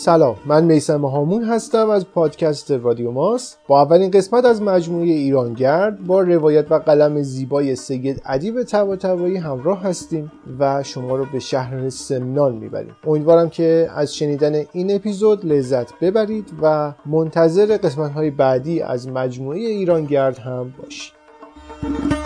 سلام من میسم هامون هستم از پادکست رادیو ماس با اولین قسمت از مجموعه ایرانگرد با روایت و قلم زیبای سید ادیب طباطبایی همراه هستیم و شما رو به شهر سمنان می‌بریم. امیدوارم که از شنیدن این اپیزود لذت ببرید و منتظر قسمت های بعدی از مجموعه ایرانگرد هم باشید.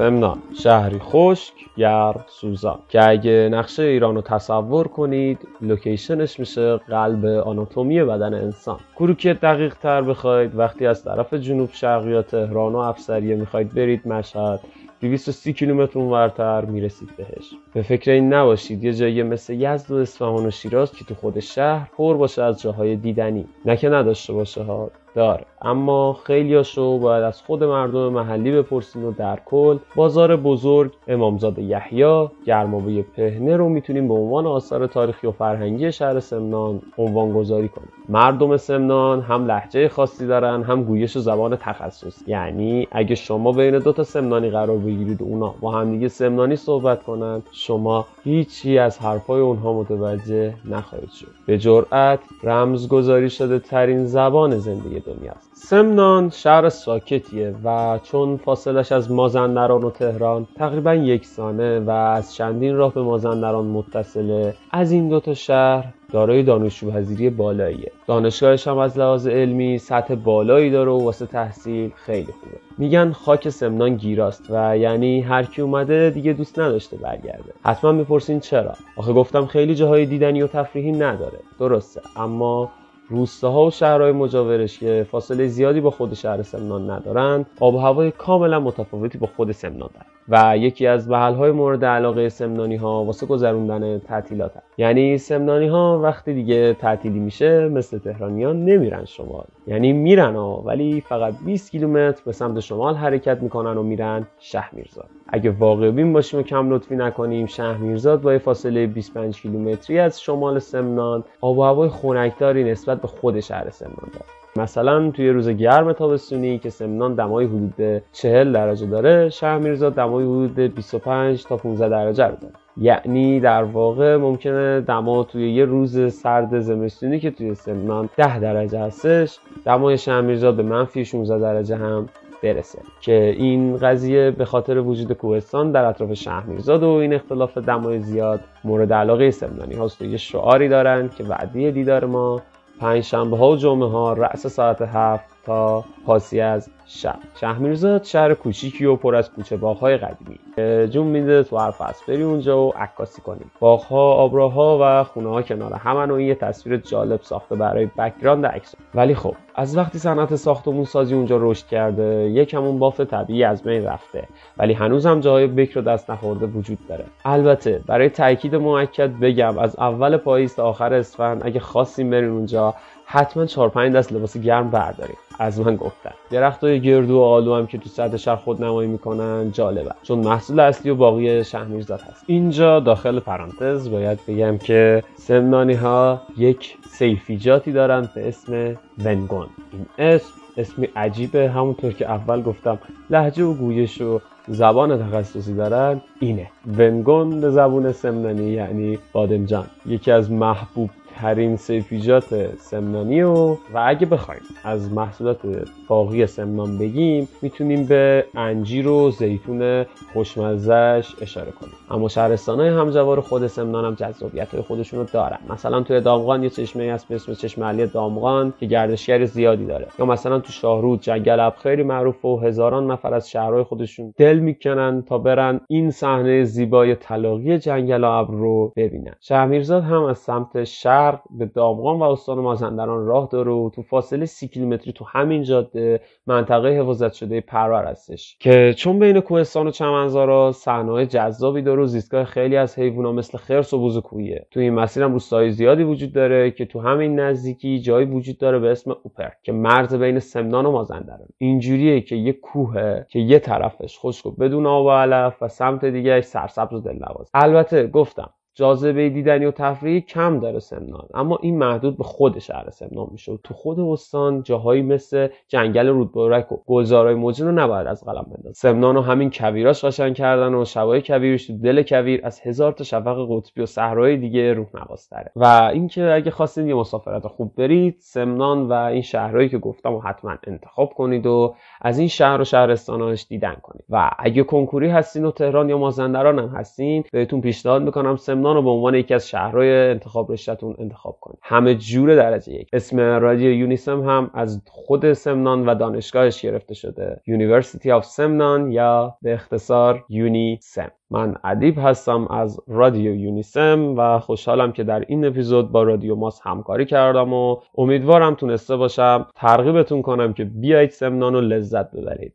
سمنان شهری خشک گرم سوزان. که اگه نقشه ایران رو تصور کنید لوکیشنش میشه قلب آناتومی بدن انسان. کروکی دقیق تر بخواید وقتی از طرف جنوب شرقی یا تهران و افسریه می‌خواید برید مشهد 230 کیلومتر اونورتر می‌رسید بهش. به فکر این نباشید یه جایی مثل یزد و اصفهان و شیراز که تو خود شهر پر باشه از جاهای دیدنی. نه که نداشته باشه ها. داره. اما خیلیاشو باید از خود مردم محلی بپرسیم و در کل بازار بزرگ امامزاد یحیی گرمابه پهنه رو می‌تونیم به عنوان آثار تاریخی و فرهنگی شهر سمنان عنوان گذاری کنیم. مردم سمنان هم لحجه خاصی دارن هم گویش و زبان تخصص. یعنی اگه شما بین دو تا سمنانی قرار بگیرید و اونا با همدیگه سمنانی صحبت کنن شما هیچی از حرفای اونها متوجه نخواهید شد. به جرأت رمزگذاری شده ترین زبان زندگی دنیاست سمنان شهر ساکتیه و چون فاصلش از مازندران و تهران تقریبا یکسانه و از چندین راه به مازندران متصله از این دوتا شهر دارای دانشجو پذیری بالاییه. دانشگاهش هم از لحاظ علمی سطح بالایی داره و واسه تحصیل خیلی خوبه. میگن خاک سمنان گیراست و یعنی هر کی اومده دیگه دوست نداشته برگرده. حتما می‌پرسین چرا؟ آخه گفتم خیلی جاهای دیدنی و تفریحی نداره. درسته. اما روستاها و شهرهای مجاورش که فاصله زیادی با خود شهر سمنان ندارند آب و هوای کاملا متفاوتی با خود سمنان دارند و یکی از محلهای مورد علاقه سمنانی ها واسه گذروندن تعطیلات. یعنی سمنانی ها وقتی دیگه تعطیلی میشه مثل تهرانیان نمیرن شمال. یعنی میرن ها ولی فقط 20 کیلومتر به سمت شمال حرکت می‌کنن و میرن شهرمیرزاد. اگه واقع بین باشیم و کم لطفی نکنیم شهرمیرزاد با فاصله 25 کیلومتری از شمال سمنان آب و هوای خنکداری نسبت به خود شهر سمنان داره. مثلا توی روز گرم تابستونی که سمنان دمای حدود 40 درجه داره شهر میرزا دمای حدود 25 تا 15 درجه رو داره. یعنی در واقع ممکنه دما توی یه روز سرد زمستونی که توی سمنان 10 درجه هستش دمای شهمیرزاد به منفی 16 درجه هم برسه. که این قضیه به خاطر وجود کوهستان در اطراف شهمیرزاد و این اختلاف دمای زیاد مورد علاقه سمنانی هاست و یه شعاری دارن که وعده دیدار ما پنج شنبه ها و جمعه ها رأس ساعت هفت پاسی از شب. شهمیرزاد شهر کوچیکی و پر از کوچه باغهای قدیمی. جون میده تو هر فصل. بری اونجا و عکاسی کنیم. باغها آبراها و خونه ها کنار همن و این یه تصویر جالب ساخته برای background عکس. ولی خب از وقتی صنعت ساختمون سازی اونجا رشد کرده یکم اون بافت طبیعی از بین رفته. ولی هنوز هم جاهای بکر و دست نخورده وجود داره. البته برای تاکید موکد بگم از اول پاییز تا آخر اسفند اگه خواستیم بریم اونجا حتما 4 5 دست لباس گرم بردارید از من گفتن. های گردو و آلو هم که تو سطح شهر خود نمایی می‌کنن جالبه چون محصول اصلی و باقی شهرمیرزاد هست. اینجا داخل پرانتز باید بگم که سمنانی ها یک سیفیجاتی دارن به اسم ونگون. این اسم اسمی عجیبه. همونطور که اول گفتم لحجه و گویش و زبان تخصصی دارن اینه. ونگون به زبون سمنانی یعنی بادمجان. یکی از محبوب ترین سیفیجات سمنانی و و اگه بخوایم از محصولات باقی سمنان بگیم می‌تونیم به انجیر و زیتون خوشمزش اشاره کنیم. اما شهرستان های همجوار خود سمنان هم جذابیت های خودشون رو دارن. مثلا توی دامغان یه چشمه هست به اسم چشمه علی دامغان که گردشگر زیادی داره. یا مثلا تو شاهرود جنگل اب خیلی معروف و هزاران نفر از شهرهای خودشون دل می‌کنن تا برن این صحنه زیبای طلاقی جنگل ابر رو ببینن. شهرمیرزاد هم از سمت شهر به دامغان و استان مازندران راه داره و تو فاصله سی کیلومتری تو همین جاده منطقه حفاظت شده پرور هستش. که چون بین کوهستان و چمنزارا صحنه‌های جذابی داره و زیستگاه خیلی از حیوونا مثل خرس و بوز کویه تو این مسیر هم روستای زیادی وجود داره که تو همین نزدیکی جایی وجود داره به اسم اوپر که مرز بین سمنان و مازندران. اینجوریه که یه کوهه که یه طرفش خشک و بدون آب و علف و سمت دیگه سرسبز و دلنواز. البته گفتم جاذبه دیدنی و تفریحی کم داره سمنان. اما این محدود به خود شهر سمنان میشه. تو خود استان جاهایی مثل جنگل رودبارک و گلزارهای موجین رو نباید از قلم بندازن. سمنان و همین کویراش قشنگ کردن و شبای کویرش تو دل کویر از هزار تا شفق قطبی و صحرای دیگه روح نوازتره و اینکه اگه خواستید یه مسافرت خوب برید سمنان و این شهرهایی که گفتم و حتما انتخاب کنید و از این شهر و شهرستاناش دیدن کنید. و اگه کنکوری هستین و تهران یا مازندران هم هستین بهتون پیشنهاد می‌کنم سمنان رو به عنوان یکی از شهرهای انتخاب رشتهتون انتخاب کنید. همه جور درجه یک. اسم رادیو یونیسم هم از خود سمنان و دانشگاهش گرفته شده. University of سمنان یا به اختصار یونی سم من ادیب هستم از رادیو یونیسم و خوشحالم که در این اپیزود با رادیو ماس همکاری کردم و امیدوارم تونسته باشم ترغیبتون کنم که بیایید سمنان رو لذت ببرید.